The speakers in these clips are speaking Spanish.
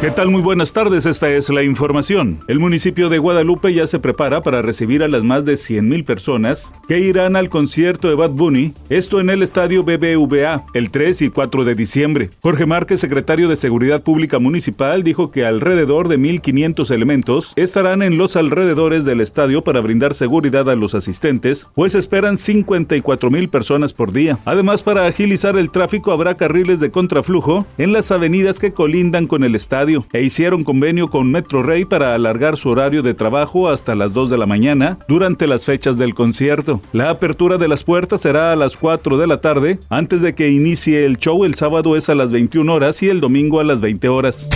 ¿Qué tal? Muy buenas tardes, esta es la información. El municipio de Guadalupe ya se prepara para recibir a las más de 100.000 personas que irán al concierto de Bad Bunny, esto en el estadio BBVA, el 3 y 4 de diciembre. Jorge Márquez, secretario de Seguridad Pública Municipal, dijo que alrededor de 1.500 elementos estarán en los alrededores del estadio para brindar seguridad a los asistentes, pues esperan 54.000 personas por día. Además, para agilizar el tráfico habrá carriles de contraflujo en las avenidas que colindan con el estadio e hicieron convenio con Metro Rey para alargar su horario de trabajo hasta las 2 de la mañana durante las fechas del concierto. La apertura de las puertas será a las 4 de la tarde. Antes de que inicie el show, el sábado es a las 21 horas y el domingo a las 20 horas.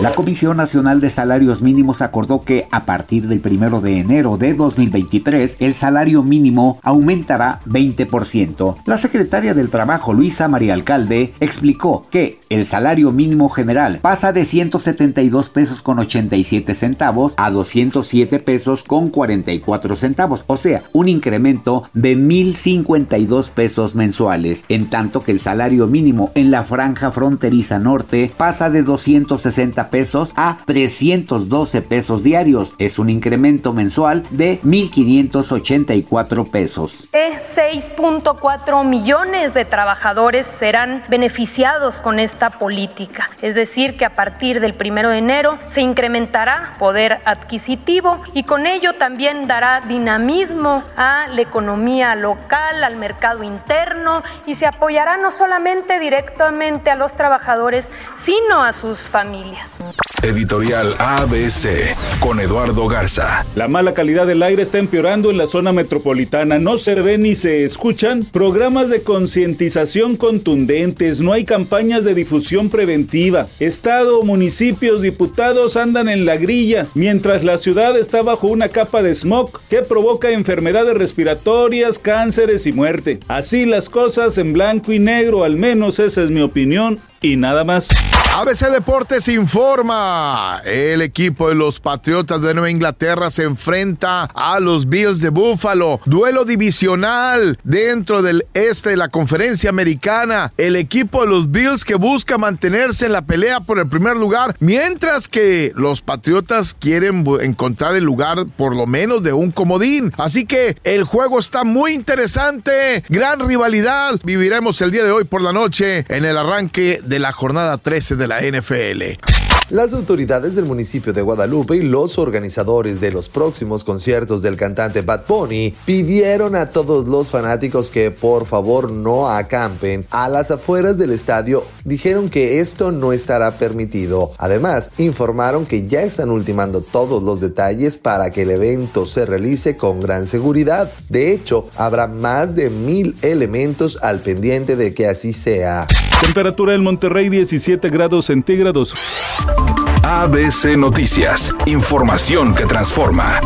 La Comisión Nacional de Salarios Mínimos acordó que a partir del 1 de enero de 2023 el salario mínimo aumentará 20%. La secretaria del Trabajo, Luisa María Alcalde, explicó que el salario mínimo general pasa de 172 pesos con 87 centavos a 207 pesos con 44 centavos, o sea, un incremento de 1.052 pesos mensuales, en tanto que el salario mínimo en la franja fronteriza norte pasa de 260 pesos a 312 pesos diarios. Es un incremento mensual de 1.584 pesos. 6.4 millones de trabajadores serán beneficiados con esta política. Es decir, que a partir del primero de enero se incrementará poder adquisitivo y con ello también dará dinamismo a la economía local, al mercado interno y se apoyará no solamente directamente a los trabajadores, sino a sus familias. Editorial ABC con Eduardo Garza. La mala calidad del aire está empeorando en la zona metropolitana. No se ven ni se escuchan programas de concientización contundentes. No hay campañas de difusión preventiva. Estado, municipios, diputados andan en la grilla, mientras la ciudad está bajo una capa de smog que provoca enfermedades respiratorias, cánceres y muerte. Así las cosas en blanco y negro, al menos esa es mi opinión y nada más. ABC Deportes informa. El equipo de los Patriotas de Nueva Inglaterra se enfrenta a los Bills de Buffalo. Duelo divisional dentro del este de la conferencia americana. El equipo de los Bills que busca mantenerse en la pelea por el primer lugar, mientras que los Patriotas quieren encontrar el lugar por lo menos de un comodín. Así que el juego está muy interesante. Gran rivalidad. Viviremos el día de hoy por la noche en el arranque de la jornada 13 de la NFL. Las autoridades del municipio de Guadalupe y los organizadores de los próximos conciertos del cantante Bad Bunny pidieron a todos los fanáticos que por favor no acampen a las afueras del estadio. Dijeron que esto no estará permitido. Además, informaron que ya están ultimando todos los detalles para que el evento se realice con gran seguridad. De hecho, habrá más de mil elementos al pendiente de que así sea. Temperatura en Monterrey 17 grados centígrados. ABC Noticias, información que transforma.